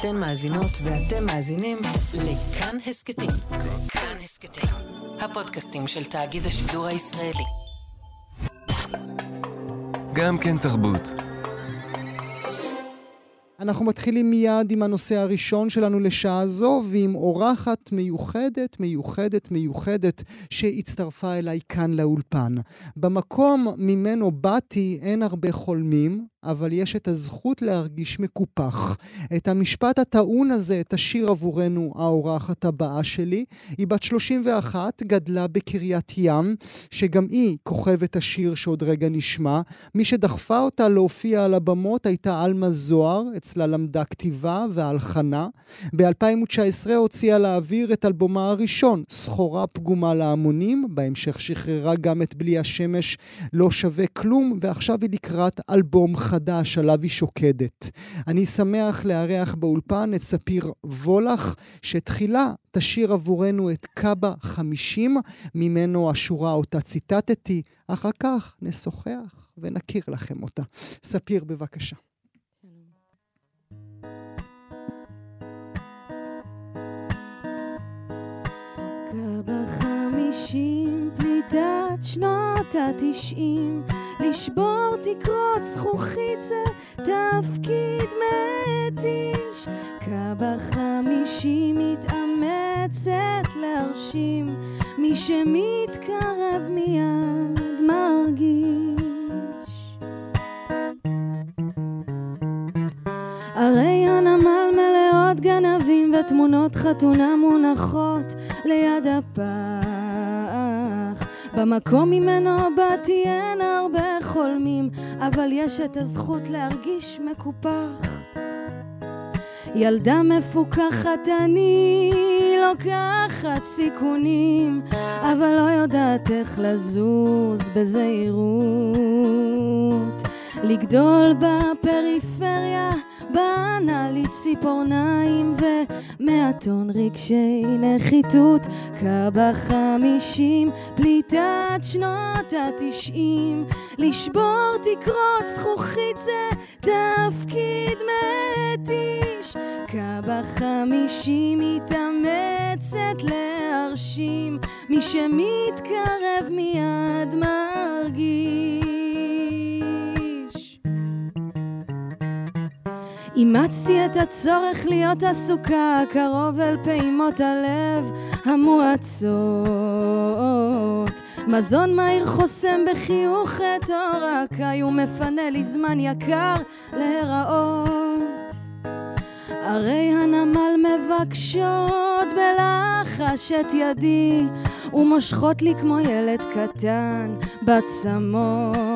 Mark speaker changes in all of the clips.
Speaker 1: אתן מאזינות ואתם מאזינים לכאן הסכתים. כאן הסכתים, הפודקאסטים של תאגיד השידור הישראלי.
Speaker 2: גם כן תרבות.
Speaker 3: אנחנו מתחילים מיד עם הנושא הראשון שלנו לשעה זו, ועם אורחת מיוחדת, מיוחדת, מיוחדת, שהצטרפה אליי כאן לאולפן. במקום ממנו באתי אין הרבה חולמים, אבל יש את הזכות להרגיש מקופח. את המשפט הטעון הזה תשאיר עבורנו האורחת הבאה שלי. היא בת 31, גדלה בקריית ים, שגם היא כוכבת השיר שעוד רגע נשמע. מי שדחפה אותה להופיע על הבמות הייתה עלמה זוהר, אצלה למדה כתיבה והלחנה. ב-2019 הוציאה לאוויר את אלבומה הראשון, סחורה פגומה להמונים, בהמשך שחררה גם את בלי השמש לא שווה כלום, ועכשיו היא לקראת אלבום חדש. חדש עליו היא שוקדת. אני שמח לארח באולפן את ספיר וולך, שתחילה תשאיר עבורנו את קאבה 50, ממנו השורה אותה ציטטתי, אחר כך נשוחח ונכיר לכם אותה. ספיר, בבקשה.
Speaker 4: פליטת שנות התשעים לשבור תקרות זכוכית זה תפקיד מתיש. קבה חמישי מתאמצת להרשים, מי שמתקרב מיד מרגיש. הרי הנמל מלאות גנבים ותמונות חתונה מונחות ליד הפח. במקום ממנו באתי אין הרבה חולמים, אבל יש את הזכות להרגיש מקופח. ילדה מפוקחת אני לוקחת סיכונים, אבל לא יודעת איך לזוז בזהירות. לגדול בפריפריה בנה לי ציפורניים ומעטון רגשי נחיתות קבה חמישים פליטת שנות התשעים. לשבור תקרות זכוכית זה תפקיד מתיש. קבה חמישים מתאמצת להרשים מי שמתקרב מיד מרגיש אימצתי את הצורך להיות עסוקה קרוב אל פעימות הלב המואצות. מזון מהיר חוסם בחיוך את אור הקי ומפנה לי זמן יקר להיראות. הרי הנמל מבקשות בלחש את ידי ומושכות לי כמו ילד קטן בצמות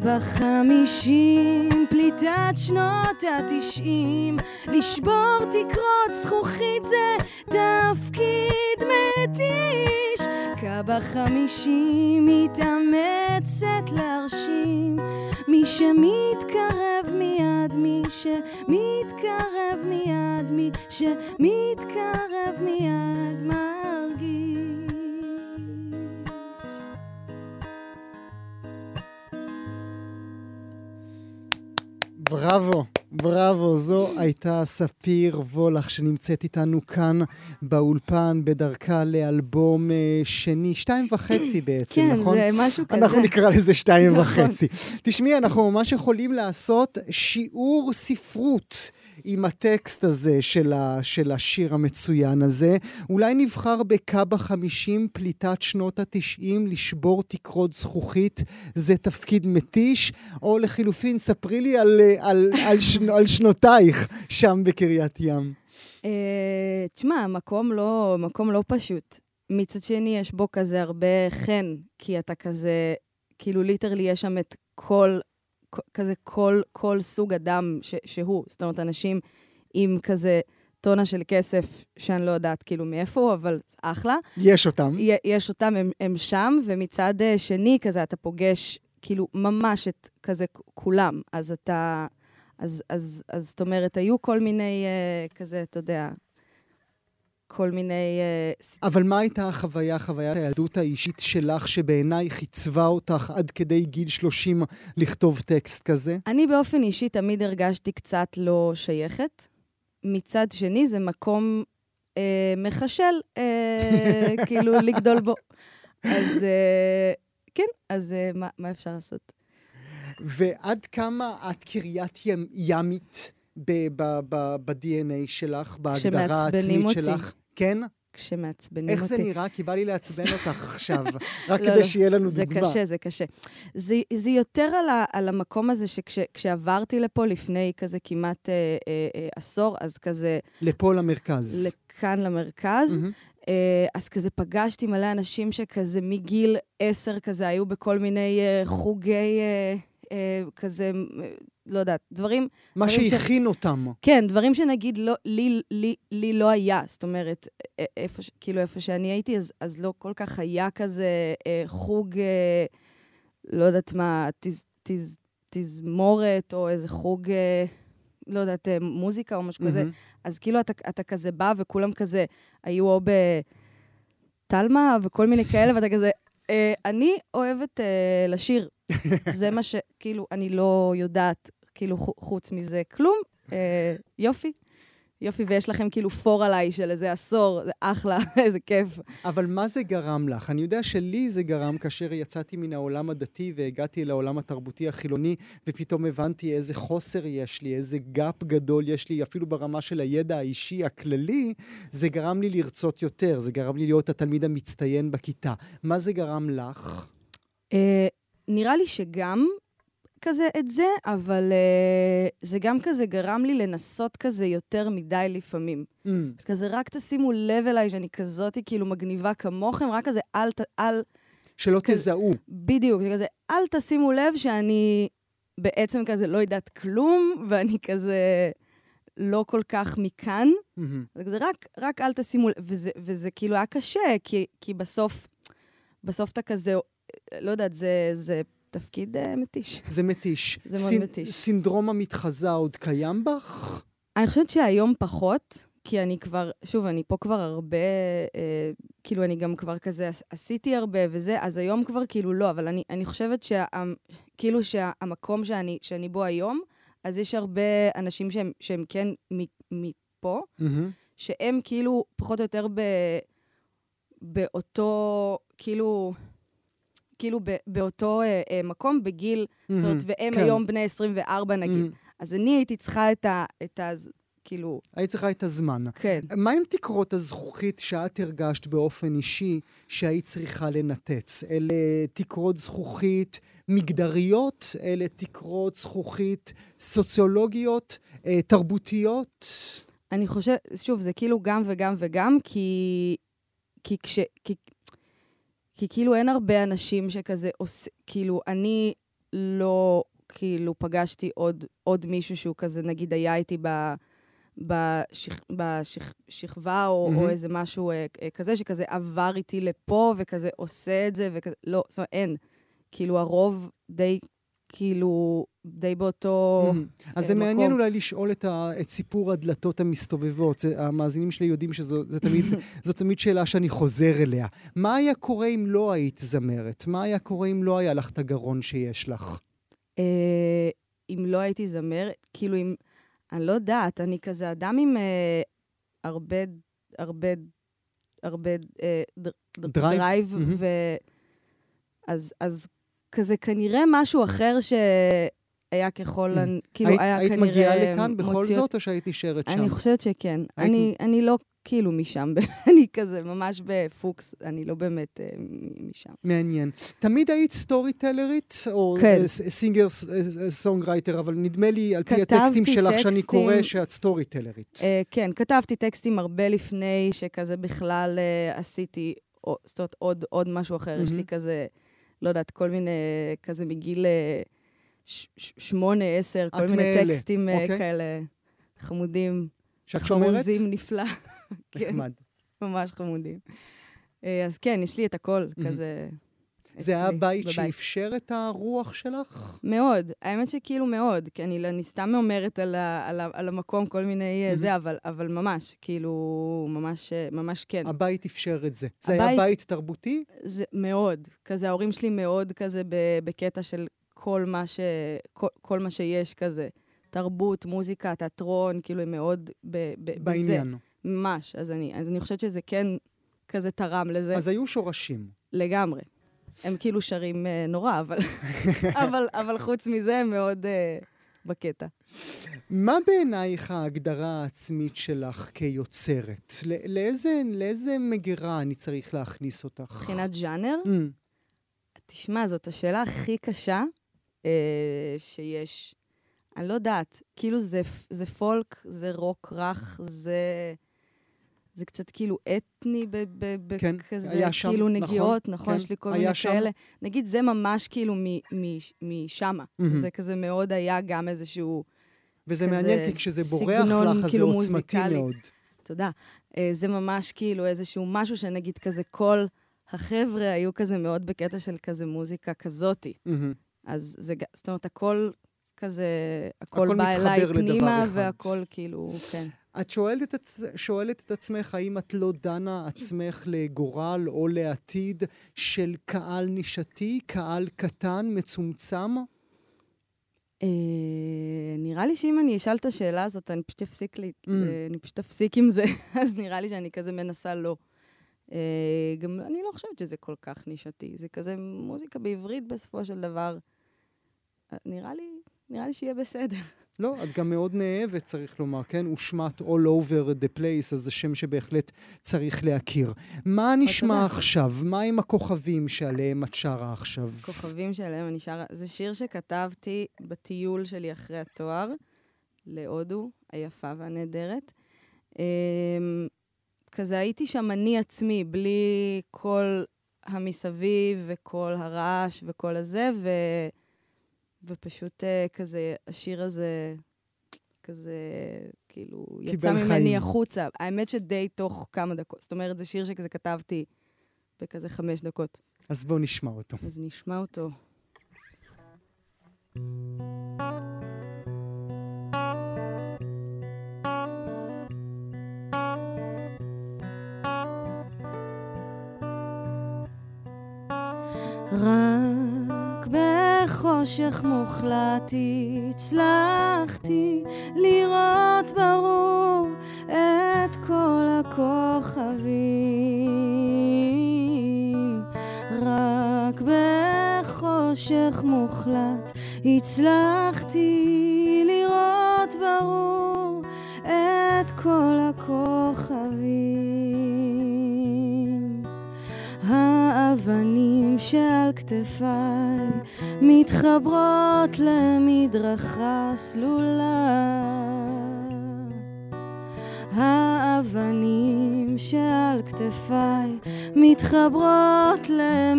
Speaker 4: בחמישים, פליטת שנות התשעים, לשבור תקרות זכוכית זה תפקיד מתיש. קבה חמישים מתאמצת להרשים, מי שמתקרב מיד, מי שמתקרב מיד, מי שמתקרב מיד, מרגיש.
Speaker 3: בראבו, בראבו. זו הייתה ספיר וולך שנמצאת איתנו כאן באולפן בדרכה לאלבום אה, שני, שתיים וחצי בעצם,
Speaker 4: כן,
Speaker 3: נכון?
Speaker 4: כן, זה משהו כזה.
Speaker 3: אנחנו נקרא לזה שתיים
Speaker 4: נכון.
Speaker 3: וחצי. תשמעי, אנחנו ממש יכולים לעשות שיעור ספרות. עם הטקסט הזה של, ה, של השיר המצוין הזה. אולי נבחר בקאבה 50, פליטת שנות התשעים, לשבור תקרות זכוכית, זה תפקיד מתיש, או לחילופין, ספרי לי על, על, על, שנ, על שנותייך שם בקריית ים.
Speaker 4: אה, תשמע, מקום לא, מקום לא פשוט. מצד שני, יש בו כזה הרבה חן, כי אתה כזה, כאילו ליטרלי יש שם את כל כזה כל, כל סוג אדם ש, שהוא. זאת אומרת, אנשים עם כזה טונה של כסף, שאני לא יודעת כאילו מאיפה הוא, אבל אחלה.
Speaker 3: יש אותם.
Speaker 4: י- יש אותם, הם, הם שם, ומצד אה, שני, כזה, אתה פוגש כאילו ממש את כזה כולם. אז אתה... אז, אז, אז זאת אומרת, היו כל מיני, אה, כזה, אתה יודע, כל מיני... אה,
Speaker 3: אבל מה הייתה החוויה, חוויית הילדות האישית שלך, שבעיניי חיצבה אותך עד כדי גיל 30 לכתוב טקסט כזה?
Speaker 4: אני באופן אישי תמיד הרגשתי קצת לא שייכת. מצד שני, זה מקום אה, מחשל, אה, כאילו, לגדול בו. אז אה, כן, אז אה, מה, מה אפשר לעשות?
Speaker 3: ועד כמה את קריית ים, ימית ב-DNA שלך, בהגדרה העצמית
Speaker 4: אותי.
Speaker 3: שלך? כן?
Speaker 4: כשמעצבנים
Speaker 3: איך
Speaker 4: אותי.
Speaker 3: זה נראה? כי בא לי לעצבן אותך עכשיו, רק
Speaker 4: לא,
Speaker 3: כדי
Speaker 4: לא,
Speaker 3: שיהיה לנו
Speaker 4: זה
Speaker 3: דוגמה.
Speaker 4: קשה, זה קשה. זה, זה יותר על, ה, על המקום הזה שכשעברתי לפה לפני כזה כמעט אה, אה, אה, עשור, אז כזה
Speaker 3: לפה למרכז.
Speaker 4: לכאן למרכז. אה, אז כזה פגשתי מלא אנשים שכזה מגיל עשר כזה היו בכל מיני אה, חוגי אה, כזה, אה, לא יודעת, דברים,
Speaker 3: מה
Speaker 4: דברים ש-
Speaker 3: שהכין אותם.
Speaker 4: כן, דברים שנגיד לא, לי, לי, לי לא היה. זאת אומרת, איפה, ש- כאילו איפה שאני הייתי, אז, אז לא כל כך היה כזה אה, חוג, אה, לא יודעת מה, תז, תז, תזמורת, או איזה חוג, אה, לא יודעת, אה, מוזיקה או משהו כזה.
Speaker 3: מהמם.
Speaker 4: אז כאילו אתה, אתה כזה בא, וכולם כזה היו או בתלמה וכל מיני כאלה, ואתה כזה, אה, אני אוהבת אה, לשיר. זה מה ש... כאילו, אני לא יודעת, כאילו, חו- חוץ מזה כלום. אה, יופי. יופי, ויש לכם כאילו פור עליי של איזה עשור, זה אחלה, איזה כיף.
Speaker 3: אבל מה זה גרם לך? אני יודע שלי זה גרם כאשר יצאתי מן העולם הדתי והגעתי לעולם התרבותי החילוני, ופתאום הבנתי איזה חוסר יש לי, איזה גאפ גדול יש לי, אפילו ברמה של הידע האישי הכללי, זה גרם לי לרצות יותר, זה גרם לי להיות התלמיד המצטיין בכיתה. מה זה גרם לך?
Speaker 4: אה, נראה לי שגם כזה את זה, אבל אה, זה גם כזה גרם לי לנסות כזה יותר מדי לפעמים.
Speaker 3: Mm,
Speaker 4: כזה, רק תשימו לב אליי שאני כזאתי כאילו מגניבה כמוכם, רק כזה, אל, ת- אל,
Speaker 3: שלא
Speaker 4: כזה-
Speaker 3: תזהו.
Speaker 4: בדיוק, זה כזה, אל תשימו לב שאני בעצם כזה לא יודעת כלום, ואני כזה לא כל כך מכאן.
Speaker 3: מהמם.
Speaker 4: זה רק, רק אל תשימו לב, וזה, וזה כאילו היה קשה, כי, כי בסוף, בסוף אתה כזה, לא יודעת, זה, זה תפקיד uh, מתיש.
Speaker 3: זה מתיש.
Speaker 4: זה מאוד
Speaker 3: סינ-
Speaker 4: מתיש.
Speaker 3: סינדרום המתחזה עוד קיים בך?
Speaker 4: אני חושבת שהיום פחות, כי אני כבר, שוב, אני פה כבר הרבה, אה, כאילו, אני גם כבר כזה עש- עשיתי הרבה וזה, אז היום כבר כאילו לא, אבל אני, אני חושבת שה, כאילו שהמקום שאני, שאני בו היום, אז יש הרבה אנשים שהם, שהם כן מ- מפה,
Speaker 3: מהמם.
Speaker 4: שהם כאילו פחות או יותר ב, באותו, כאילו, כאילו ב, באותו אה, אה, מקום בגיל, זאת אומרת, והם
Speaker 3: כן.
Speaker 4: היום בני 24 נגיד.
Speaker 3: מהמם.
Speaker 4: אז אני הייתי צריכה את ה... את ה כאילו,
Speaker 3: היית צריכה את הזמן.
Speaker 4: כן.
Speaker 3: מה עם תקרות הזכוכית שאת הרגשת באופן אישי שהיית צריכה לנתץ? אלה תקרות זכוכית מגדריות? אלה תקרות זכוכית סוציולוגיות, אה, תרבותיות?
Speaker 4: אני חושבת, שוב, זה כאילו גם וגם וגם, כי... כי כש... כי, כי כאילו אין הרבה אנשים שכזה עושה... כאילו, אני לא כאילו פגשתי עוד, עוד מישהו שהוא כזה, נגיד, היה איתי ב... בשכ... בשכבה או,
Speaker 3: מהמם.
Speaker 4: או איזה משהו אה, אה, כזה, שכזה עבר איתי לפה וכזה עושה את זה וכזה, לא, זאת אומרת, אין. כאילו, הרוב די, כאילו, די באותו...
Speaker 3: מהמם. אז
Speaker 4: אה,
Speaker 3: זה מעניין
Speaker 4: מקום.
Speaker 3: אולי לשאול את, ה, את סיפור הדלתות המסתובבות. זה, המאזינים שלי יודעים שזו זה תמיד, זו תמיד שאלה שאני חוזר אליה. מה היה קורה אם לא היית זמרת? מה היה קורה אם לא היה לך את הגרון שיש לך?
Speaker 4: אה, אם לא הייתי זמרת, כאילו אם... אני לא יודעת, אני כזה אדם עם אה, הרבה, הרבה, הרבה אה,
Speaker 3: drive?
Speaker 4: drive,
Speaker 3: מהמם.
Speaker 4: ו... אז, אז כזה כנראה משהו אחר שהיה ככל... הנ- כאילו,
Speaker 3: היית,
Speaker 4: היה
Speaker 3: היית
Speaker 4: כנראה...
Speaker 3: מגיעה לכאן בכל
Speaker 4: מוציא
Speaker 3: זאת, או שהיית נשארת שם?
Speaker 4: אני חושבת שכן.
Speaker 3: היית-
Speaker 4: אני, אני לא כאילו משם, אני כזה ממש בפוקס, אני לא באמת אה, מ- משם.
Speaker 3: מעניין. תמיד היית storyteller ית, או
Speaker 4: כן.
Speaker 3: singer songwriter, אבל נדמה לי, על פי הטקסטים שלך שאני. קורא, שאת storyteller ית.
Speaker 4: אה, כן, כתבתי טקסטים הרבה לפני שכזה בכלל אה, עשיתי, או, זאת אומרת, עוד, עוד משהו אחר. יש לי. כזה, לא יודעת, כל מיני, כזה מגיל ש- ש- שמונה, עשר, כל מיני
Speaker 3: מאלה,
Speaker 4: טקסטים אה,
Speaker 3: אוקיי.
Speaker 4: כאלה חמודים.
Speaker 3: שאת שומרת?
Speaker 4: חרוזים נפלא. כן,
Speaker 3: נחמד.
Speaker 4: ממש חמודים. אה, אז כן, יש לי את הכל. כזה
Speaker 3: זה היה
Speaker 4: אצלי,
Speaker 3: בית
Speaker 4: בבית.
Speaker 3: שאפשר את הרוח שלך?
Speaker 4: מאוד, האמת שכאילו מאוד, כי אני, אני סתם אומרת על, ה, על, ה, על המקום כל מיני
Speaker 3: מהמם.
Speaker 4: זה, אבל, אבל ממש, כאילו, ממש, אה, ממש כן.
Speaker 3: הבית אפשר את זה. זה היה
Speaker 4: הבית-
Speaker 3: בית תרבותי?
Speaker 4: זה מאוד, כזה, ההורים שלי מאוד כזה ב- בקטע של כל מה, ש, כל, כל מה שיש כזה. תרבות, מוזיקה, תיאטרון, כאילו, הם מאוד ב, ב, בזה.
Speaker 3: בעניין.
Speaker 4: ממש. אז אני, אז אני חושבת שזה כן כזה תרם לזה.
Speaker 3: אז היו שורשים.
Speaker 4: לגמרי. הם כאילו שרים אה, נורא, אבל, אבל, אבל חוץ מזה הם מאוד אה, בקטע.
Speaker 3: מה בעינייך ההגדרה העצמית שלך כיוצרת? לא- לאיזה, לאיזה מגירה אני צריך להכניס אותך?
Speaker 4: מבחינת ז'אנר,
Speaker 3: Mm,
Speaker 4: תשמע, זאת השאלה הכי קשה אה, שיש. אני לא יודעת, כאילו זה, זה פולק, זה רוק רך, זה, זה קצת כאילו אתני
Speaker 3: כן,
Speaker 4: בכזה,
Speaker 3: היה שם,
Speaker 4: כאילו
Speaker 3: נכון,
Speaker 4: נגיעות, נכון,
Speaker 3: כן,
Speaker 4: יש לי כל מיני
Speaker 3: שם.
Speaker 4: כאלה. נגיד, זה ממש כאילו משמה.
Speaker 3: מהמם.
Speaker 4: זה כזה מאוד היה גם איזשהו...
Speaker 3: וזה מעניין, כי כשזה בורח
Speaker 4: סגנון
Speaker 3: לך, אז זה
Speaker 4: כאילו
Speaker 3: עוצמתי
Speaker 4: מוזיקלי.
Speaker 3: מאוד.
Speaker 4: תודה. אה, זה ממש כאילו איזשהו משהו שנגיד כזה כל החבר'ה היו כזה מאוד בקטע של כזה מוזיקה כזאתי.
Speaker 3: מהמם.
Speaker 4: אז זה, זאת אומרת, הכל כזה, הכל,
Speaker 3: הכל
Speaker 4: בא אליי פנימה,
Speaker 3: אחד.
Speaker 4: והכל כאילו, כן.
Speaker 3: את שואלת את, שואלת את עצמך, האם את לא דנה עצמך לגורל או לעתיד של קהל נישתי, קהל קטן, מצומצם?
Speaker 4: אה, נראה לי שאם אני אשאל את השאלה הזאת, אני פשוט אפסיק, לי,
Speaker 3: Mm.
Speaker 4: אני פשוט אפסיק עם זה, אז נראה לי שאני כזה מנסה לא. אה, גם אני לא חושבת שזה כל כך נישתי, זה כזה מוזיקה בעברית בסופו של דבר. אה, נראה לי, נראה לי שיהיה בסדר.
Speaker 3: לא, את גם מאוד נאהבת, צריך לומר, כן? הושמט all over the place, אז זה שם שבהחלט צריך להכיר. מה נשמע. עכשיו? מה עם הכוכבים שעליהם את שרה עכשיו?
Speaker 4: כוכבים שעליהם אני שרה, זה שיר שכתבתי בטיול שלי אחרי התואר, להודו, היפה והנהדרת. אמ, כזה הייתי שם אני עצמי, בלי כל המסביב וכל הרעש וכל הזה, ו... ופשוט אה, כזה, השיר הזה, כזה, כאילו, יצא ממני
Speaker 3: חיים.
Speaker 4: החוצה. האמת שדי תוך כמה דקות. זאת אומרת, זה שיר שכזה כתבתי בכזה חמש דקות.
Speaker 3: אז בואו נשמע אותו.
Speaker 4: אז נשמע אותו. רק בחושך מוחלט הצלחתי לראות ברור את כל הכוכבים. רק בחושך מוחלט הצלחתי לראות ברור את כל הכוכבים. האבנים שעל כתפיי מתחברות למדרכה סלולה. האבנים שעל כתפיי מתחברות למדרכה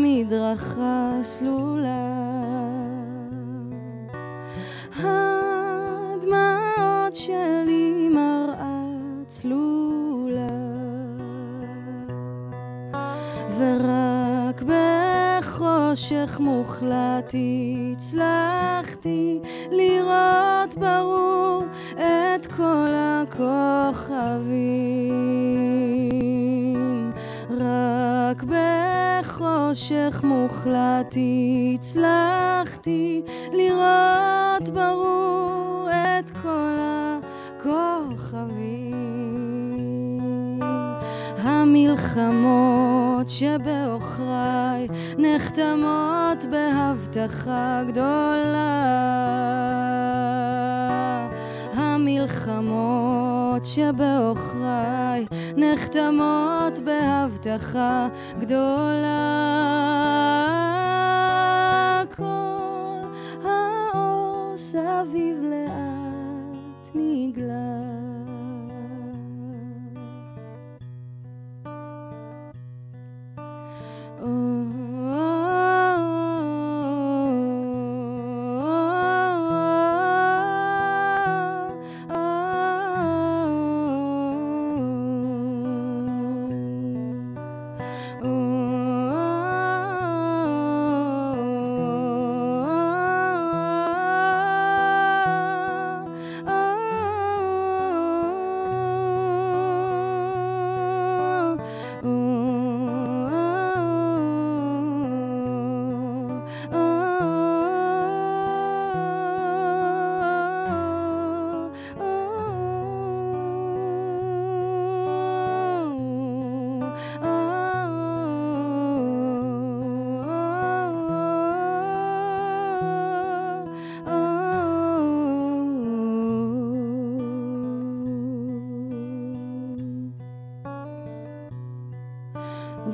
Speaker 4: בחושך מוחלט הצלחתי לראות ברור את כל הכוכבים. רק בחושך מוחלט הצלחתי לראות ברור את כל הכוכבים. המלחמות שבעוכריי נחתמות בהבטחה גדולה. המלחמות שבעוכריי נחתמות בהבטחה גדולה. כל האור סביב לאט נגלה.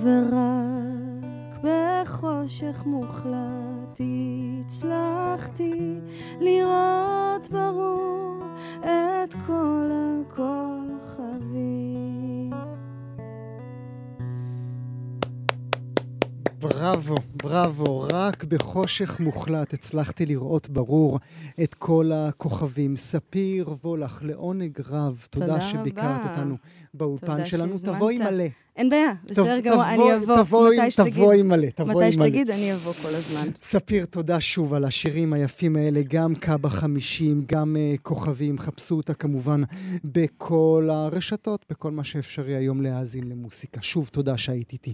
Speaker 4: ורק בחושך מוחלט הצלחתי לראות
Speaker 3: בחושך מוחלט הצלחתי לראות ברור את כל הכוכבים. ספיר וולך, לעונג רב. תודה,
Speaker 4: תודה
Speaker 3: שביקרת
Speaker 4: רבה.
Speaker 3: אותנו באולפן שלנו. תבואי מלא.
Speaker 4: אין בעיה, בסדר גמור,
Speaker 3: תבואי-
Speaker 4: אני אבוא.
Speaker 3: תבואי-
Speaker 4: מתי שתגיד.
Speaker 3: תבואי מלא, תבואי
Speaker 4: מתי
Speaker 3: מלא.
Speaker 4: שתגיד, אני אבוא כל הזמן.
Speaker 3: ספיר, תודה שוב על השירים היפים האלה, גם קאבה 50, גם uh, כוכבים. חפשו אותה כמובן בכל הרשתות, בכל מה שאפשרי היום להאזין למוסיקה. שוב, תודה שהיית איתי.